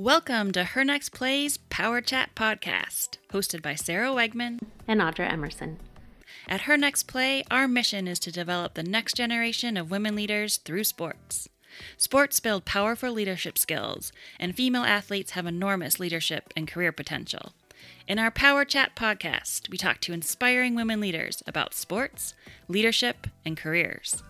Welcome to Her Next Plays Power Chat Podcast, hosted by Sarah Wegman and Audra Emerson. At Her Next Play, our mission is to develop the next generation of women leaders through sports. Sports build powerful leadership skills, and female athletes have enormous leadership and career potential. In our Power Chat podcast, we talk to inspiring women leaders about sports, leadership, and careers.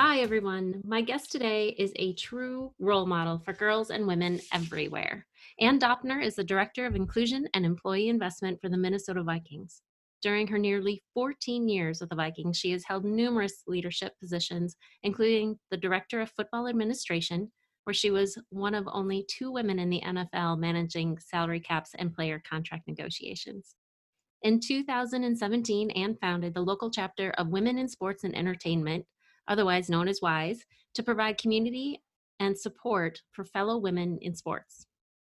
Hi, everyone. My guest today is a true role model for girls and women everywhere. Anne Doepner is the Director of Inclusion and Employee Investment for the Minnesota Vikings. During her nearly 14 years with the Vikings, she has held numerous leadership positions, including the Director of Football Administration, where she was one of only two women in the NFL managing salary caps and player contract negotiations. In 2017, Anne founded the local chapter of Women in Sports and Entertainment, otherwise known as WISE, to provide community and support for fellow women in sports.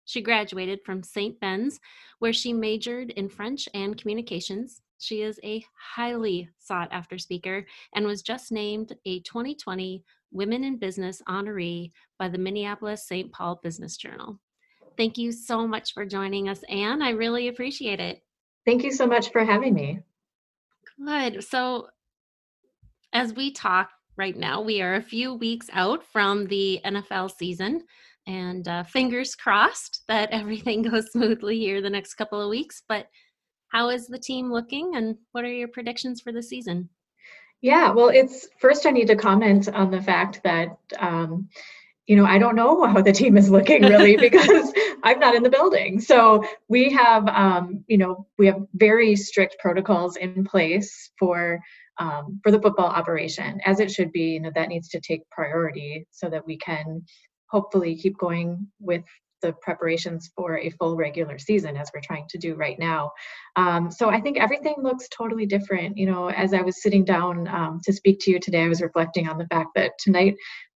She graduated from St. Ben's, where she majored in French and communications. She is a highly sought after speaker and was just named a 2020 Women in Business honoree by the Minneapolis St. Paul Business Journal. Thank you so much for joining us, Anne. I really appreciate it. Thank you so much for having me. Good. So, as we talk right now, we are a few weeks out from the NFL season, and uh, fingers crossed that everything goes smoothly here the next couple of weeks. But how is the team looking, and what are your predictions for the season? Yeah, well, it's first I need to comment on the fact that um, you know I don't know how the team is looking really because I'm not in the building. So we have um, you know we have very strict protocols in place for um, for the football operation as it should be. You know that needs to take priority so that we can hopefully keep going with the preparations for a full regular season as we're trying to do right now. Um, so I think everything looks totally different. You know, as I was sitting down um, to speak to you today, I was reflecting on the fact that tonight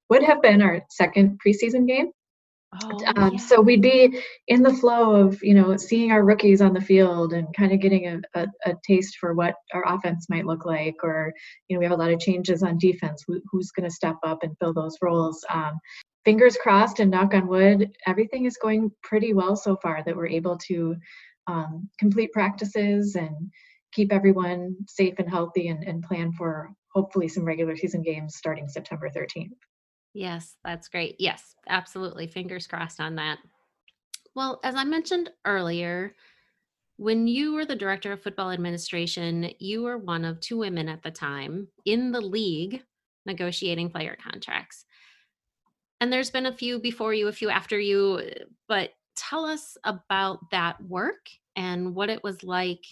would have been our second preseason game. Oh, um, yeah. So we'd be in the flow of, you know, seeing our rookies on the field and kind of getting a, a, a, taste for what our offense might look like. Or, you know, we have a lot of changes on defense. who's going to step up and fill those roles? Um, fingers crossed and knock on wood, everything is going pretty well so far that we're able to um, complete practices and keep everyone safe and healthy and, and plan for hopefully some regular season games starting September 13th. Yes, that's great. Yes, absolutely. Fingers crossed on that. Well, as I mentioned earlier, when you were the director of football administration, you were one of two women at the time in the league negotiating player contracts and there's been a few before you, a few after you, but tell us about that work and what it was like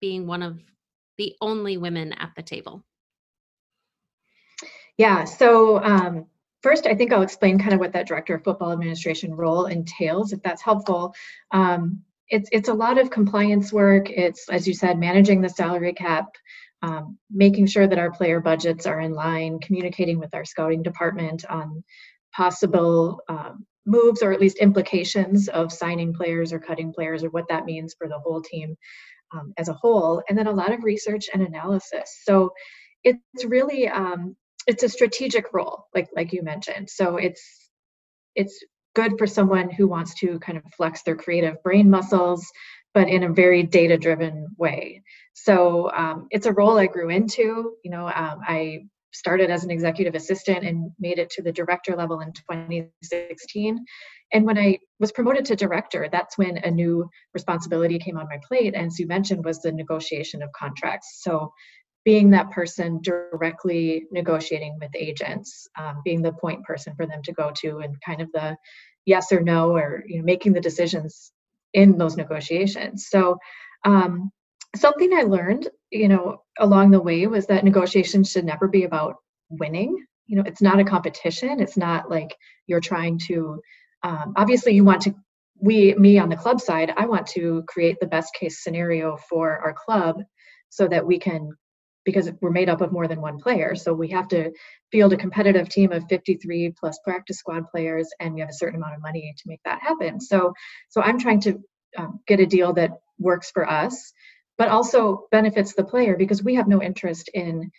being one of the only women at the table. Yeah, so um, first, I think I'll explain kind of what that director of football administration role entails, if that's helpful. Um, it's it's a lot of compliance work. It's as you said, managing the salary cap, um, making sure that our player budgets are in line, communicating with our scouting department on possible um, moves or at least implications of signing players or cutting players or what that means for the whole team um, as a whole and then a lot of research and analysis so it's really um, it's a strategic role like like you mentioned so it's it's good for someone who wants to kind of flex their creative brain muscles but in a very data driven way so um, it's a role i grew into you know um, i started as an executive assistant and made it to the director level in 2016. And when I was promoted to director, that's when a new responsibility came on my plate. And as you mentioned, was the negotiation of contracts. So being that person directly negotiating with agents, um, being the point person for them to go to and kind of the yes or no or you know making the decisions in those negotiations. So um, something I learned, you know, along the way was that negotiations should never be about winning. You know, it's not a competition. It's not like you're trying to. Um, obviously, you want to. We, me on the club side, I want to create the best case scenario for our club, so that we can, because we're made up of more than one player, so we have to field a competitive team of 53 plus practice squad players, and we have a certain amount of money to make that happen. So, so I'm trying to um, get a deal that works for us but also benefits the player because we have no interest in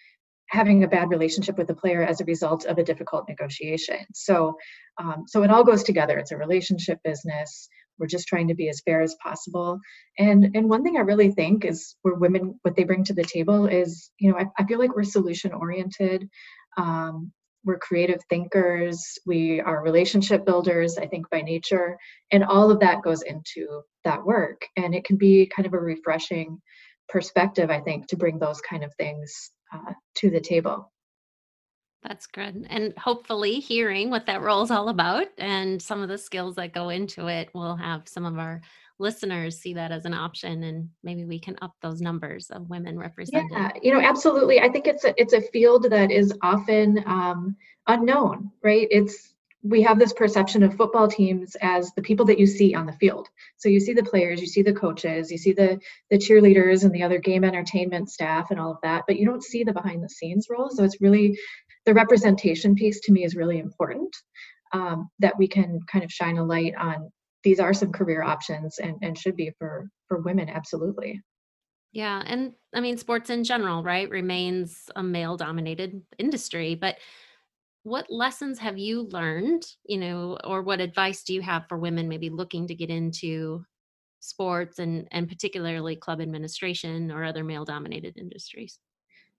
having a bad relationship with the player as a result of a difficult negotiation. So, um, so it all goes together. It's a relationship business. We're just trying to be as fair as possible. And and one thing I really think is where women what they bring to the table is, you know, I, I feel like we're solution oriented. Um, we're creative thinkers. We are relationship builders, I think, by nature. And all of that goes into that work. And it can be kind of a refreshing perspective, I think, to bring those kind of things uh, to the table. That's good. And hopefully, hearing what that role is all about and some of the skills that go into it will have some of our listeners see that as an option and maybe we can up those numbers of women represented. Yeah, you know, absolutely. I think it's a it's a field that is often um, unknown, right? It's we have this perception of football teams as the people that you see on the field. So you see the players, you see the coaches, you see the the cheerleaders and the other game entertainment staff and all of that, but you don't see the behind the scenes role. So it's really the representation piece to me is really important. Um, that we can kind of shine a light on these are some career options and, and should be for for women absolutely yeah and i mean sports in general right remains a male dominated industry but what lessons have you learned you know or what advice do you have for women maybe looking to get into sports and and particularly club administration or other male dominated industries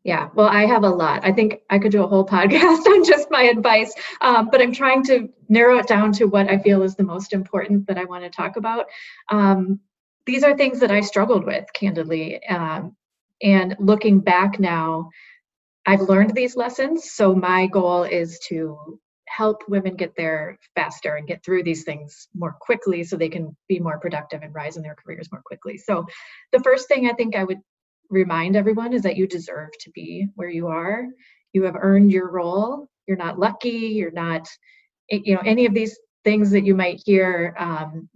yeah well i have a lot i think i could do a whole podcast on just my advice um, but i'm trying to narrow it down to what i feel is the most important that i want to talk about um, these are things that i struggled with candidly um, and looking back now I've learned these lessons. So my goal is to help women get there faster and get through these things more quickly so they can be more productive and rise in their careers more quickly. So the first thing I think I would remind everyone is that you deserve to be where you are. You have earned your role. You're not lucky. You're not, you know, any of these things that you might hear. Um,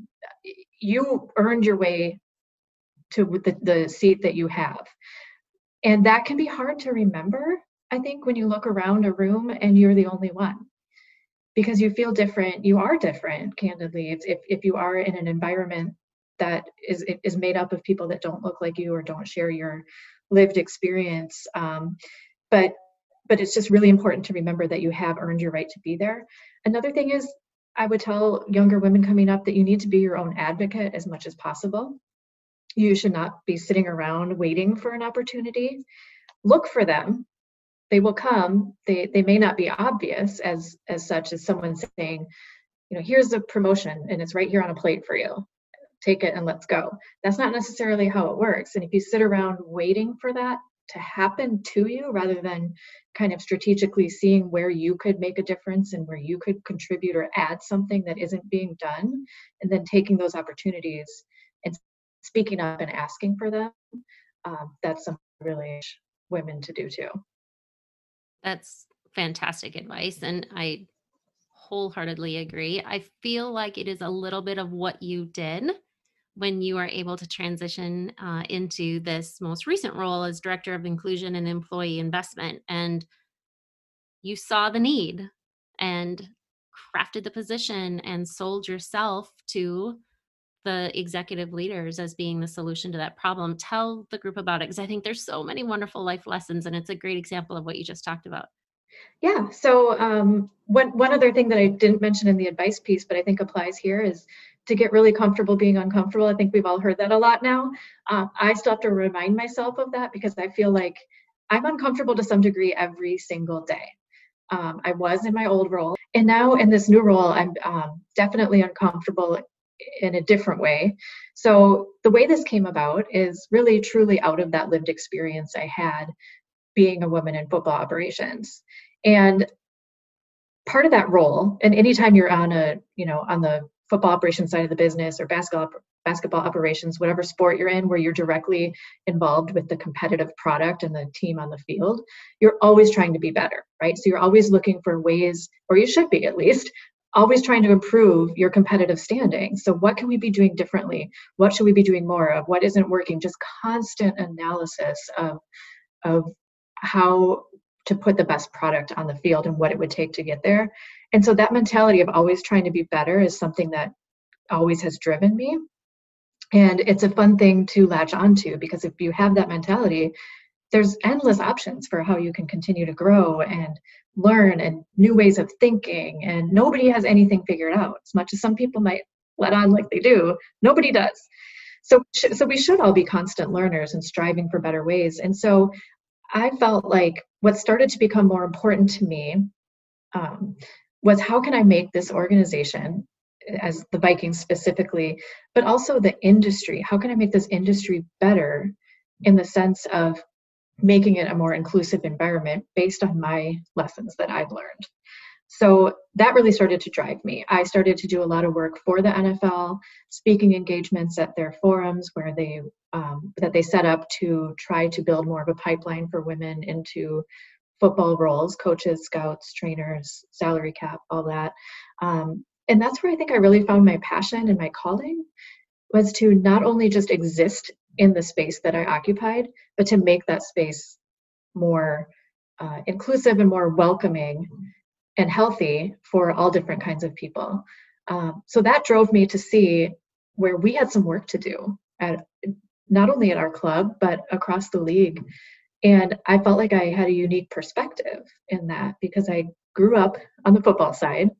you earned your way to the, the seat that you have. And that can be hard to remember, I think, when you look around a room and you're the only one. Because you feel different, you are different, candidly. It's if, if you are in an environment that is is made up of people that don't look like you or don't share your lived experience. Um, but but it's just really important to remember that you have earned your right to be there. Another thing is I would tell younger women coming up that you need to be your own advocate as much as possible you should not be sitting around waiting for an opportunity look for them they will come they they may not be obvious as as such as someone saying you know here's a promotion and it's right here on a plate for you take it and let's go that's not necessarily how it works and if you sit around waiting for that to happen to you rather than kind of strategically seeing where you could make a difference and where you could contribute or add something that isn't being done and then taking those opportunities and speaking up and asking for them, um, that's something really women to do too. That's fantastic advice. And I wholeheartedly agree. I feel like it is a little bit of what you did when you are able to transition uh, into this most recent role as director of inclusion and employee investment. And you saw the need and crafted the position and sold yourself to the executive leaders as being the solution to that problem. Tell the group about it because I think there's so many wonderful life lessons, and it's a great example of what you just talked about. Yeah. So um, one one other thing that I didn't mention in the advice piece, but I think applies here is to get really comfortable being uncomfortable. I think we've all heard that a lot now. Uh, I still have to remind myself of that because I feel like I'm uncomfortable to some degree every single day. Um, I was in my old role, and now in this new role, I'm um, definitely uncomfortable in a different way. So the way this came about is really truly out of that lived experience I had being a woman in football operations. And part of that role, and anytime you're on a, you know, on the football operations side of the business or basketball basketball operations, whatever sport you're in, where you're directly involved with the competitive product and the team on the field, you're always trying to be better, right? So you're always looking for ways, or you should be at least, always trying to improve your competitive standing. So, what can we be doing differently? What should we be doing more of? What isn't working? Just constant analysis of, of how to put the best product on the field and what it would take to get there. And so, that mentality of always trying to be better is something that always has driven me. And it's a fun thing to latch onto because if you have that mentality, there's endless options for how you can continue to grow and learn and new ways of thinking and nobody has anything figured out as much as some people might let on like they do nobody does so so we should all be constant learners and striving for better ways and so i felt like what started to become more important to me um, was how can i make this organization as the vikings specifically but also the industry how can i make this industry better in the sense of making it a more inclusive environment based on my lessons that I've learned. So that really started to drive me. I started to do a lot of work for the NFL, speaking engagements at their forums where they um, that they set up to try to build more of a pipeline for women into football roles, coaches, scouts, trainers, salary cap, all that. Um, and that's where I think I really found my passion and my calling was to not only just exist in the space that I occupied, but to make that space more uh, inclusive and more welcoming and healthy for all different kinds of people. Um, so that drove me to see where we had some work to do at not only at our club but across the league. And I felt like I had a unique perspective in that because I grew up on the football side.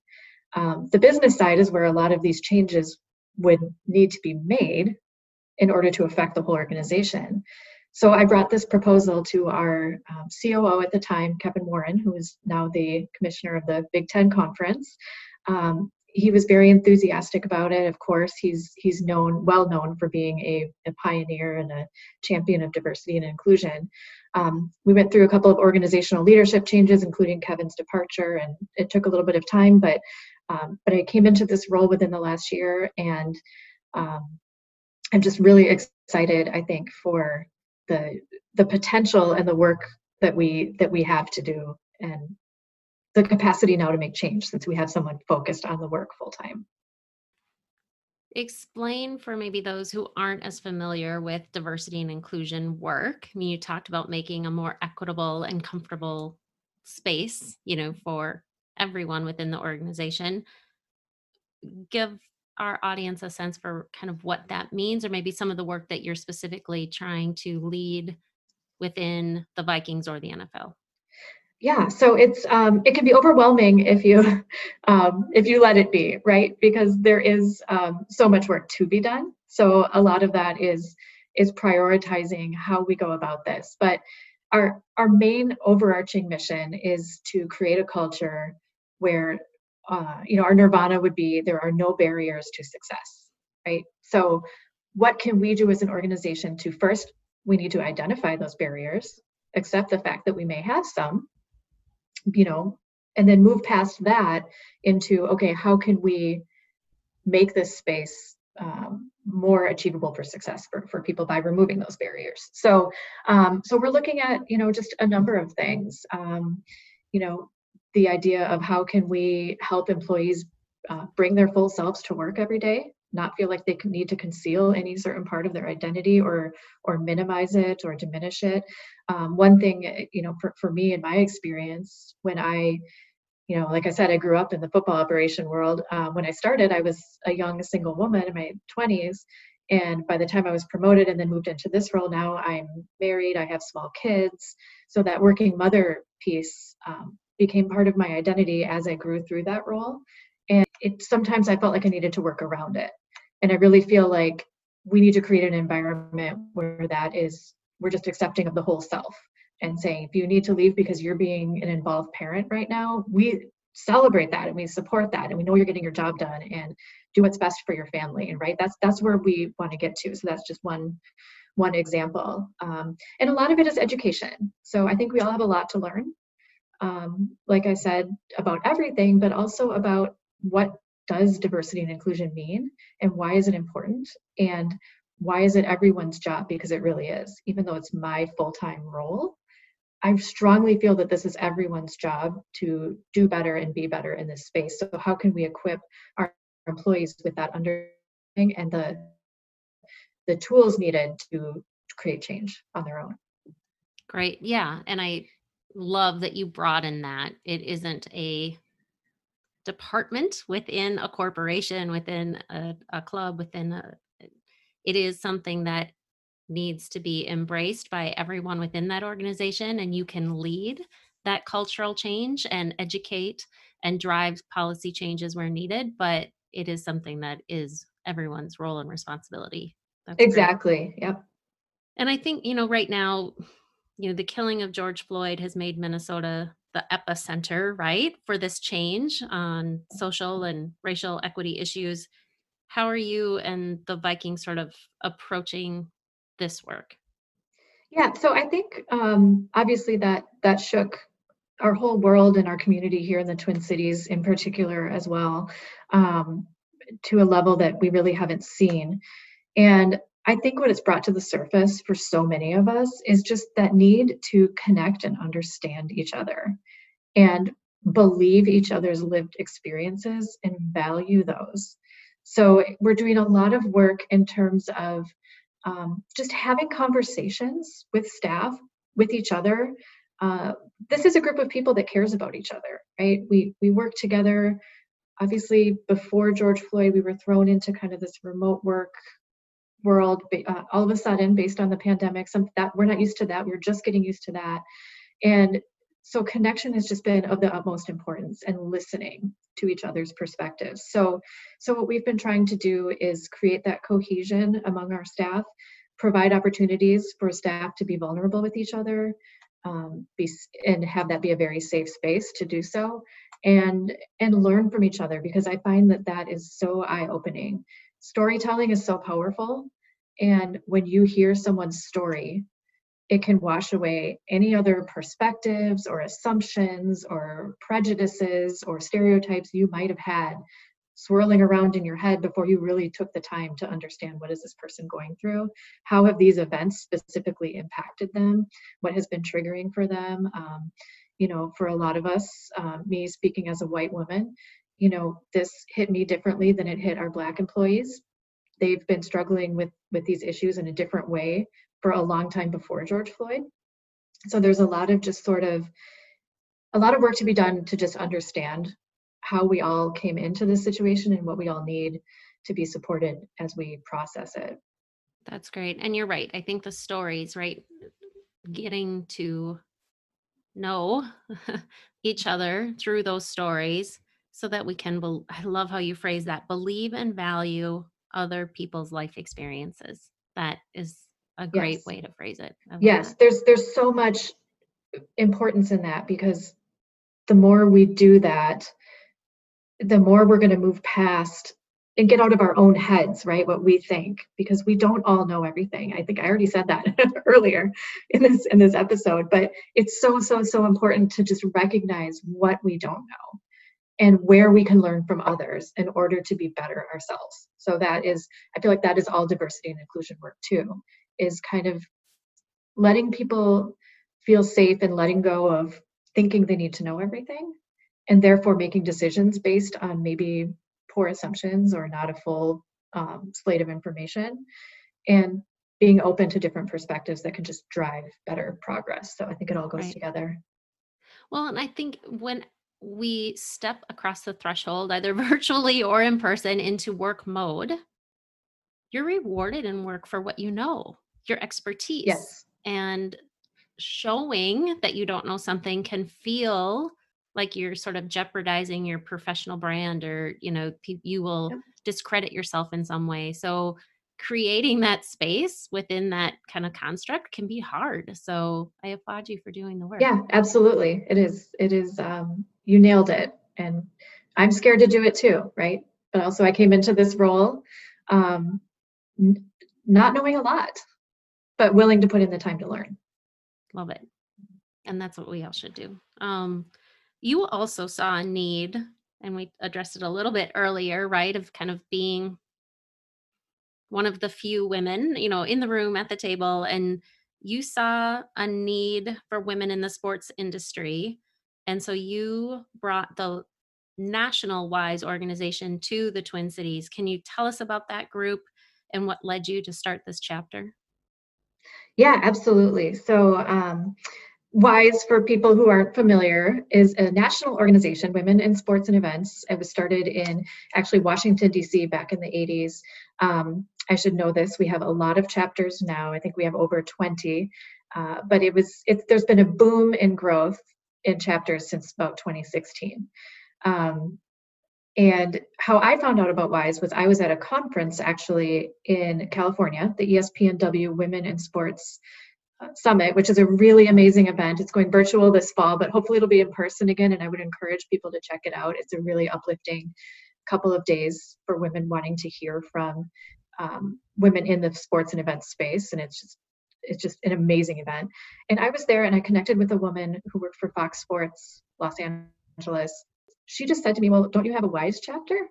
Um, the business side is where a lot of these changes would need to be made in order to affect the whole organization. So I brought this proposal to our um, COO at the time, Kevin Warren, who is now the commissioner of the Big Ten Conference. Um, he was very enthusiastic about it. Of course, he's he's known well known for being a, a pioneer and a champion of diversity and inclusion. Um, we went through a couple of organizational leadership changes, including Kevin's departure, and it took a little bit of time, but um, but I came into this role within the last year, and um, I'm just really excited. I think for the the potential and the work that we that we have to do, and the capacity now to make change since we have someone focused on the work full time. Explain for maybe those who aren't as familiar with diversity and inclusion work. I mean, you talked about making a more equitable and comfortable space, you know, for everyone within the organization. Give our audience a sense for kind of what that means, or maybe some of the work that you're specifically trying to lead within the Vikings or the NFL? Yeah, so it's um, it can be overwhelming if you um, if you let it be, right? Because there is um, so much work to be done. So a lot of that is is prioritizing how we go about this. But our our main overarching mission is to create a culture where uh, you know our nirvana would be there are no barriers to success right? So what can we do as an organization to first we need to identify those barriers accept the fact that we may have some you know and then move past that into okay how can we make this space um, more achievable for success for, for people by removing those barriers? So um, so we're looking at you know just a number of things. Um, you know the idea of how can we help employees uh, bring their full selves to work every day not feel like they need to conceal any certain part of their identity or or minimize it or diminish it. Um, one thing eh, you know for, for me in my experience when i you know like i said i grew up in the football operation world. Uh, when i started i was a young single woman in my 20s and by the time i was promoted and then moved into this role now i'm married i have small kids. So that working mother piece um, became part of my identity as I grew through that role. And it sometimes I felt like I needed to work around it. And I really feel like we need to create an environment where that is we're just accepting of the whole self and saying if you need to leave because you're being an involved parent right now, we celebrate that and we support that and we know you're getting your job done and do what's best for your family and right that's that's where we want to get to so that's just one one example um, and a lot of it is education so i think we all have a lot to learn um, like I said, about everything, but also about what does diversity and inclusion mean and why is it important and why is it everyone's job because it really is even though it's my full-time role. I strongly feel that this is everyone's job to do better and be better in this space. So how can we equip our employees with that understanding and the the tools needed to create change on their own? Great yeah and i love that you broaden that. It isn't a department within a corporation, within a, a club, within a, it is something that needs to be embraced by everyone within that organization and you can lead that cultural change and educate and drive policy changes where needed but it is something that is everyone's role and responsibility That's exactly great. yep and i think you know right now you know the killing of george floyd has made minnesota the epicenter right for this change on social and racial equity issues. How are you and the vikings sort of approaching this work? Yeah so i think um, obviously that that shook our whole world and our community here in the twin cities in particular as well um, to a level that we really haven't seen. And I think what it's brought to the surface for so many of us is just that need to connect and understand each other and believe each other's lived experiences and value those. So we're doing a lot of work in terms of um, just having conversations with staff, with each other. Uh, this is a group of people that cares about each other, right? We we work together. Obviously, before George Floyd, we were thrown into kind of this remote work world uh, all of a sudden based on the pandemic some that we're not used to that we're just getting used to that. And so connection has just been of the utmost importance and listening to each other's perspectives. So so what we've been trying to do is create that cohesion among our staff provide opportunities for staff to be vulnerable with each other um, be, and have that be a very safe space to do so and and learn from each other because i find that that is so eye-opening storytelling is so powerful. And when you hear someone's story, it can wash away any other perspectives or assumptions or prejudices or stereotypes you might have had swirling around in your head before you really took the time to understand what is this person going through how have these events specifically impacted them what has been triggering for them um, you know for a lot of us uh, me speaking as a white woman you know, this hit me differently than it hit our Black employees. They've been struggling with with these issues in a different way for a long time before George Floyd. So there's a lot of just sort of a lot of work to be done to just understand how we all came into this situation and what we all need to be supported as we process it. That's great. And you're right. I think the stories, right? Getting to know each other through those stories so that we can be- i love how you phrase that believe and value other people's life experiences that is a great yes. way to phrase it yes that. there's there's so much uh, importance in that because the more we do that the more we're going to move past and get out of our own heads right what we think because we don't all know everything i think i already said that earlier in this in this episode but it's so so so important to just recognize what we don't know and where we can learn from others in order to be better ourselves. So that is, I feel like that is all diversity and inclusion work too, is kind of letting people feel safe and letting go of thinking they need to know everything and therefore making decisions based on maybe poor assumptions or not a full um, slate of information and being open to different perspectives that can just drive better progress. So I think it all goes right. together. Well, and I think when we step across the threshold, either virtually or in person, into work mode, you're rewarded in work for what you know, your expertise. Yes. And showing that you don't know something can feel like you're sort of jeopardizing your professional brand or, you know, you will discredit yourself in some way. So creating that space within that kind of construct can be hard. So I applaud you for doing the work. Yeah, absolutely. It is. It is. Um, you nailed it. And I'm scared to do it too, right? But also, I came into this role um, n- not knowing a lot, but willing to put in the time to learn. Love it. And that's what we all should do. Um, you also saw a need, and we addressed it a little bit earlier, right? Of kind of being one of the few women, you know, in the room at the table, and you saw a need for women in the sports industry. And so you brought the National WISE organization to the Twin Cities. Can you tell us about that group and what led you to start this chapter? Yeah, absolutely. So, um, WISE, for people who aren't familiar, is a national organization, Women in Sports and Events. It was started in actually Washington, D.C. back in the 80s. Um, I should know this. We have a lot of chapters now. I think we have over 20. Uh, but it was, it's, there's been a boom in growth in chapters since about 2016. Um, and how I found out about WISE was I was at a conference actually in California, the ESPNW Women in Sports Summit, which is a really amazing event. It's going virtual this fall, but hopefully it'll be in person again. And I would encourage people to check it out. It's a really uplifting couple of days for women wanting to hear from um, women in the sports and events space. And it's just it's just an amazing event. And I was there and I connected with a woman who worked for Fox Sports Los Angeles. She just said to me, Well, don't you have a WISE chapter?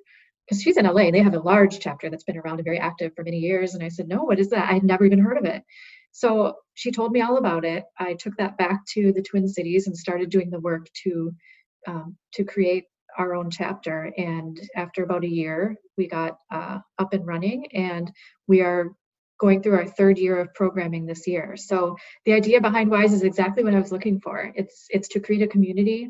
Because she's in LA, and they have a large chapter that's been around and very active for many years. And I said, No, what is that? I had never even heard of it. So she told me all about it. I took that back to the Twin Cities and started doing the work to um, to create our own chapter. And after about a year, we got uh, up and running, and we are going through our third year of programming this year. So the idea behind WISE is exactly what I was looking for. It's it's to create a community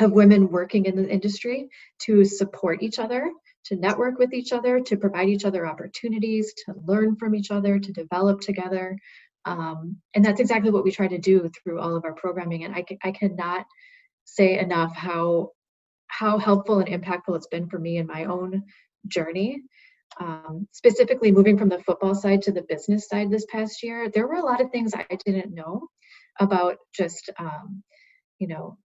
of women working in the industry to support each other to network with each other, to provide each other opportunities, to learn from each other, to develop together. Um, and that's exactly what we try to do through all of our programming. And I, I cannot say enough how how helpful and impactful it's been for me in my own journey. Um, specifically, moving from the football side to the business side this past year, there were a lot of things I didn't know about just um, you know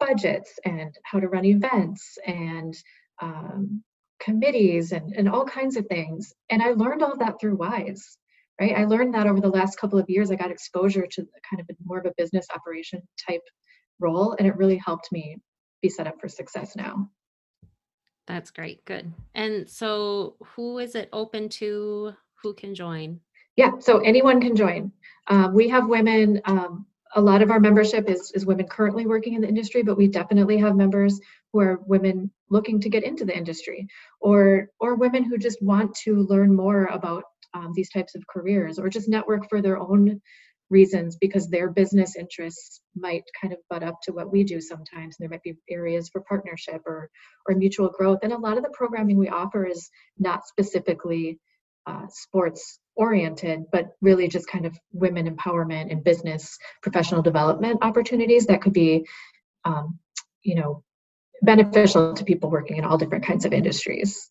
budgets and how to run events and um, committees and, and all kinds of things. And I learned all that through WISE, right? I learned that over the last couple of years. I got exposure to kind of more of a business operation type role, and it really helped me be set up for success now. That's great. Good. And so, who is it open to? Who can join? Yeah, so anyone can join. Um, we have women um, a lot of our membership is, is women currently working in the industry, but we definitely have members who are women looking to get into the industry or or women who just want to learn more about um, these types of careers or just network for their own reasons because their business interests might kind of butt up to what we do sometimes. And there might be areas for partnership or or mutual growth. And a lot of the programming we offer is not specifically uh, sports oriented, but really just kind of women empowerment and business professional development opportunities that could be, um, you know, beneficial to people working in all different kinds of industries.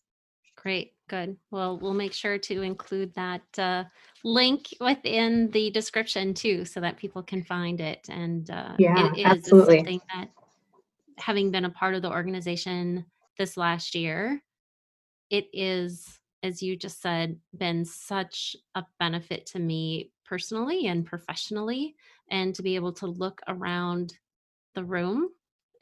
Great, good. Well, we'll make sure to include that uh, link within the description too, so that people can find it. And uh, yeah, it is absolutely. something that, having been a part of the organization this last year, it is as you just said, been such a benefit to me personally and professionally. And to be able to look around the room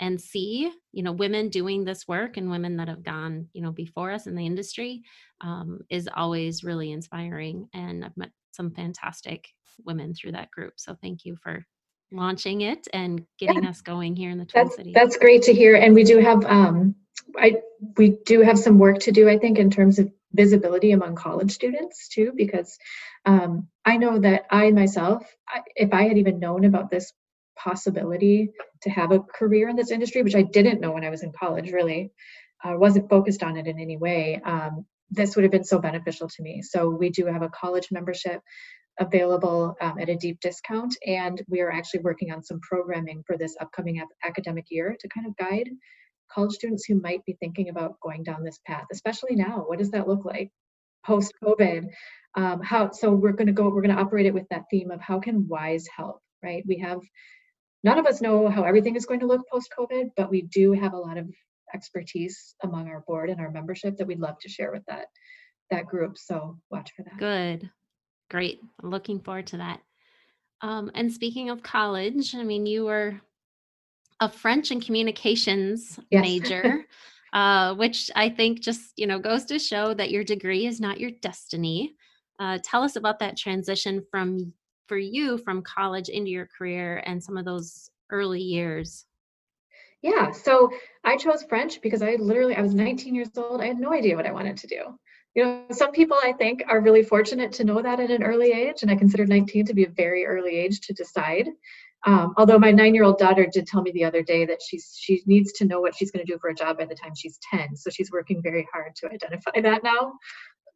and see, you know, women doing this work and women that have gone, you know, before us in the industry um, is always really inspiring. And I've met some fantastic women through that group. So thank you for launching it and getting yeah. us going here in the Twin that's, Cities. That's great to hear. And we do have, um, I, we do have some work to do, I think, in terms of visibility among college students too, because um, I know that I myself, I, if I had even known about this possibility to have a career in this industry, which I didn't know when I was in college, really, I wasn't focused on it in any way. Um, this would have been so beneficial to me. So we do have a college membership available um, at a deep discount, and we are actually working on some programming for this upcoming academic year to kind of guide college students who might be thinking about going down this path, especially now. What does that look like post COVID? Um, how so we're going to go we're going to operate it with that theme of how can wise help right we have none of us know how everything is going to look post covid but we do have a lot of expertise among our board and our membership that we'd love to share with that that group so watch for that good great i'm looking forward to that um, and speaking of college i mean you were a French and communications yes. major, uh, which I think just you know goes to show that your degree is not your destiny. Uh, tell us about that transition from for you from college into your career and some of those early years. Yeah, so I chose French because I literally I was 19 years old. I had no idea what I wanted to do. You know, some people I think are really fortunate to know that at an early age, and I consider 19 to be a very early age to decide Um, although my nine-year-old daughter did tell me the other day that she's she needs to know what she's going to do for a job by the time she's 10. So she's working very hard to identify that now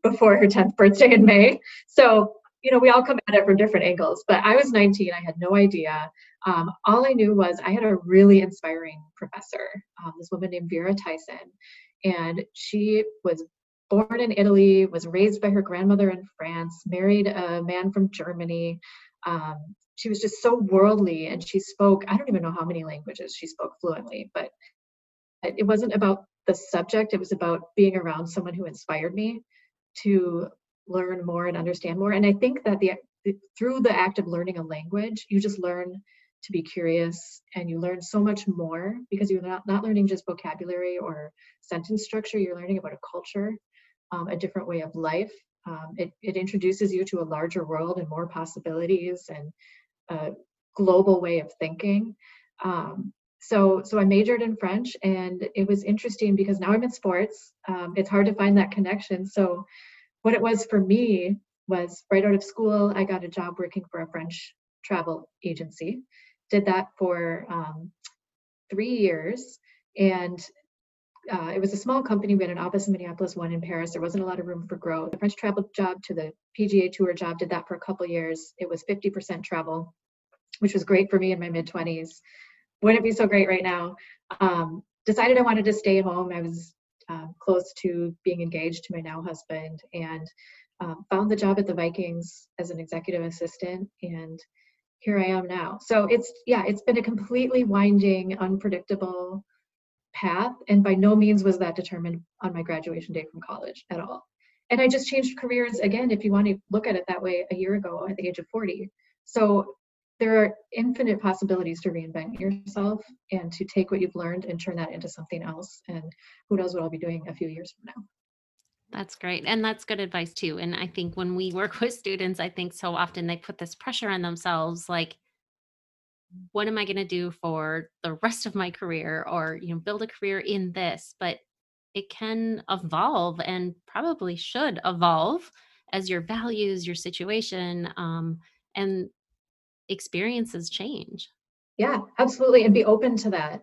before her 10th birthday in May. So you know, we all come at it from different angles. But I was 19, I had no idea. Um, all I knew was I had a really inspiring professor, um, this woman named Vera Tyson, and she was born in Italy, was raised by her grandmother in France, married a man from Germany. Um, she was just so worldly and she spoke, I don't even know how many languages she spoke fluently, but it wasn't about the subject, it was about being around someone who inspired me to learn more and understand more. And I think that the through the act of learning a language, you just learn to be curious and you learn so much more because you're not, not learning just vocabulary or sentence structure, you're learning about a culture, um, a different way of life. Um, it, it introduces you to a larger world and more possibilities and a global way of thinking. Um, so, so I majored in French and it was interesting because now I'm in sports. Um, it's hard to find that connection. So what it was for me was right out of school, I got a job working for a French travel agency. Did that for um, three years. And uh, it was a small company. We had an office in Minneapolis, one in Paris. There wasn't a lot of room for growth. The French travel job to the PGA Tour job did that for a couple years. It was 50% travel, which was great for me in my mid 20s. Wouldn't be so great right now? Um, decided I wanted to stay home. I was uh, close to being engaged to my now husband and um, found the job at the Vikings as an executive assistant. And here I am now. So it's, yeah, it's been a completely winding, unpredictable path. And by no means was that determined on my graduation day from college at all. And I just changed careers again, if you want to look at it that way, a year ago at the age of 40. So there are infinite possibilities to reinvent yourself and to take what you've learned and turn that into something else. And who knows what I'll be doing a few years from now. That's great. And that's good advice too. And I think when we work with students, I think so often they put this pressure on themselves like, what am I going to do for the rest of my career or, you know, build a career in this? But it can evolve and probably should evolve as your values, your situation, um, and experiences change. Yeah, absolutely. And be open to that.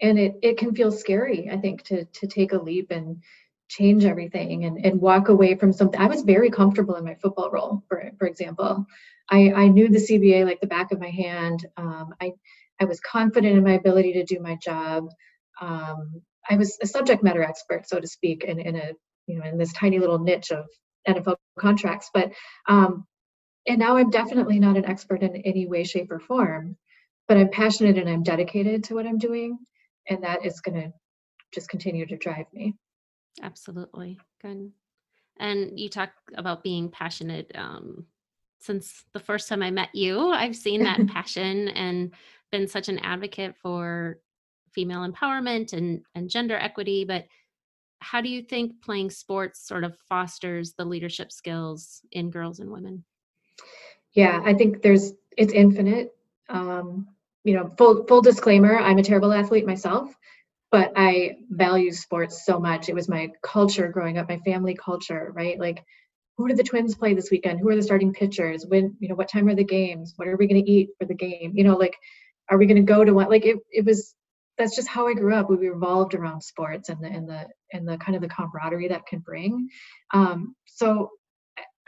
And it, it can feel scary, I think, to to take a leap and change everything and, and walk away from something. I was very comfortable in my football role, for for example. I, I knew the CBA like the back of my hand. Um, I I was confident in my ability to do my job. Um, I was a subject matter expert, so to speak, in, in a you know in this tiny little niche of NFL contracts. But um, and now I'm definitely not an expert in any way, shape, or form, but I'm passionate and I'm dedicated to what I'm doing. And that is going to just continue to drive me. Absolutely. Good. And you talk about being passionate. Um, since the first time I met you, I've seen that passion and been such an advocate for female empowerment and, and gender equity. But how do you think playing sports sort of fosters the leadership skills in girls and women? Yeah i think there's it's infinite. Um, you know full full disclaimer i'm a terrible athlete myself but i value sports so much. It was my culture growing up my family culture right? Like who do the twins play this weekend? Who are the starting pitchers? When you know what time are the games? What are we going to eat for the game? You know like are we going to go to one like it, it was that's just how i grew up. We revolved around sports and the and the and the kind of the camaraderie that can bring. Um, so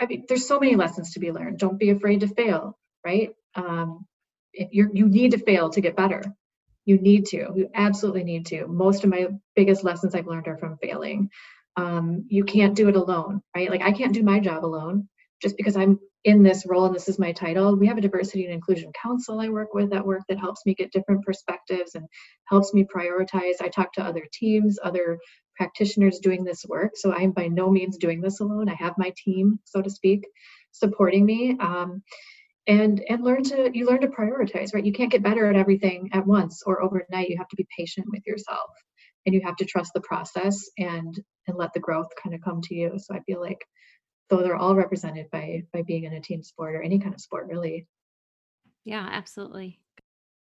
I mean, there's so many lessons to be learned. Don't be afraid to fail, right? Um, you you need to fail to get better. You need to. You absolutely need to. Most of my biggest lessons I've learned are from failing. Um, you can't do it alone, right? Like I can't do my job alone just because I'm in this role and this is my title. We have a diversity and inclusion council I work with at work that helps me get different perspectives and helps me prioritize. I talk to other teams, other practitioners doing this work. So I'm by no means doing this alone. I have my team, so to speak, supporting me. Um, and and learn to you learn to prioritize, right? You can't get better at everything at once or overnight. You have to be patient with yourself and you have to trust the process and and let the growth kind of come to you. So I feel like those are all represented by by being in a team sport or any kind of sport really. Yeah, absolutely.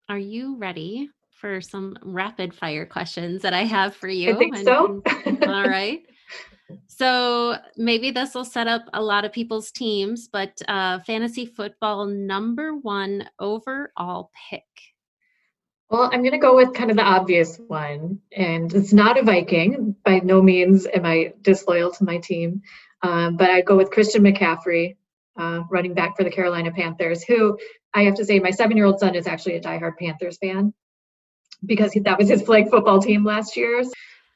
Are you ready for some rapid fire questions that I have for you. I think so. all right. So maybe this will set up a lot of people's teams, but uh, fantasy football number one overall pick. Well, I'm going to go with kind of the obvious one, and it's not a Viking. By no means am I disloyal to my team, um, but I go with Christian McCaffrey, uh, running back for the Carolina Panthers, who I have to say, my seven year old son is actually a diehard Panthers fan because that was his flag football team last year.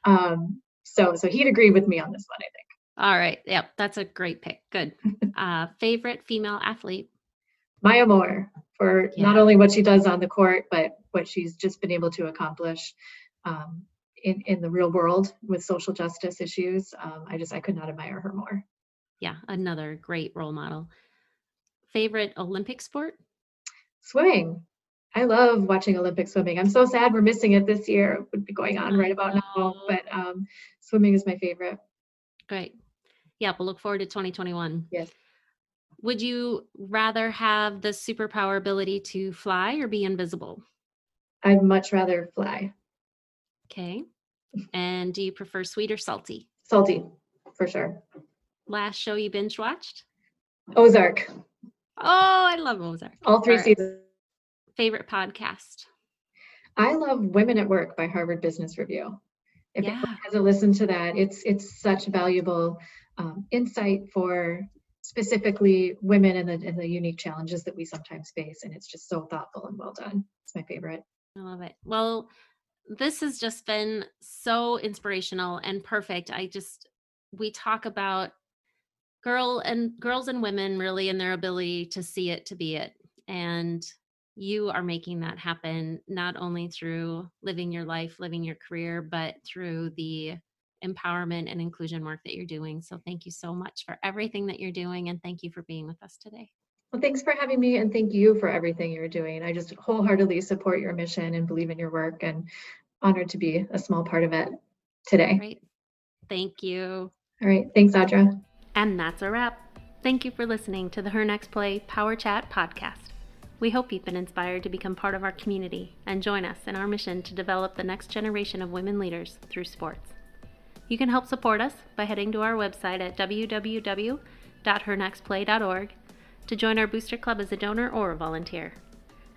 Um, so, so he'd agree with me on this one, I think. All right. Yep. That's a great pick. Good. Uh, favorite female athlete? Maya Moore for yeah. not only what she does on the court, but what she's just been able to accomplish um, in, in the real world with social justice issues. Um, I just, I could not admire her more. Yeah. Another great role model. Favorite Olympic sport? Swimming. I love watching Olympic swimming. I'm so sad we're missing it this year. It would be going on right about now, but um, swimming is my favorite. Great. Yeah, we'll look forward to 2021. Yes. Would you rather have the superpower ability to fly or be invisible? I'd much rather fly. Okay. And do you prefer sweet or salty? Salty, for sure. Last show you binge watched? Ozark. Oh, I love Ozark. All three All right. seasons. Favorite podcast? I love Women at Work by Harvard Business Review. If yeah. anyone hasn't listened to that, it's it's such valuable um, insight for specifically women and the, and the unique challenges that we sometimes face. And it's just so thoughtful and well done. It's my favorite. I love it. Well, this has just been so inspirational and perfect. I just, we talk about girl and girls and women really in their ability to see it to be it. And you are making that happen not only through living your life, living your career, but through the empowerment and inclusion work that you're doing. So thank you so much for everything that you're doing and thank you for being with us today. Well, thanks for having me and thank you for everything you're doing. I just wholeheartedly support your mission and believe in your work and honored to be a small part of it today. Great. Thank you. All right. Thanks, Audra. And that's a wrap. Thank you for listening to the Her Next Play Power Chat podcast. We hope you've been inspired to become part of our community and join us in our mission to develop the next generation of women leaders through sports. You can help support us by heading to our website at www.hernextplay.org to join our booster club as a donor or a volunteer.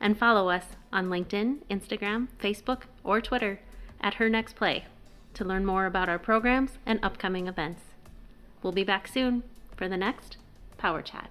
And follow us on LinkedIn, Instagram, Facebook, or Twitter at Her Next Play to learn more about our programs and upcoming events. We'll be back soon for the next Power Chat.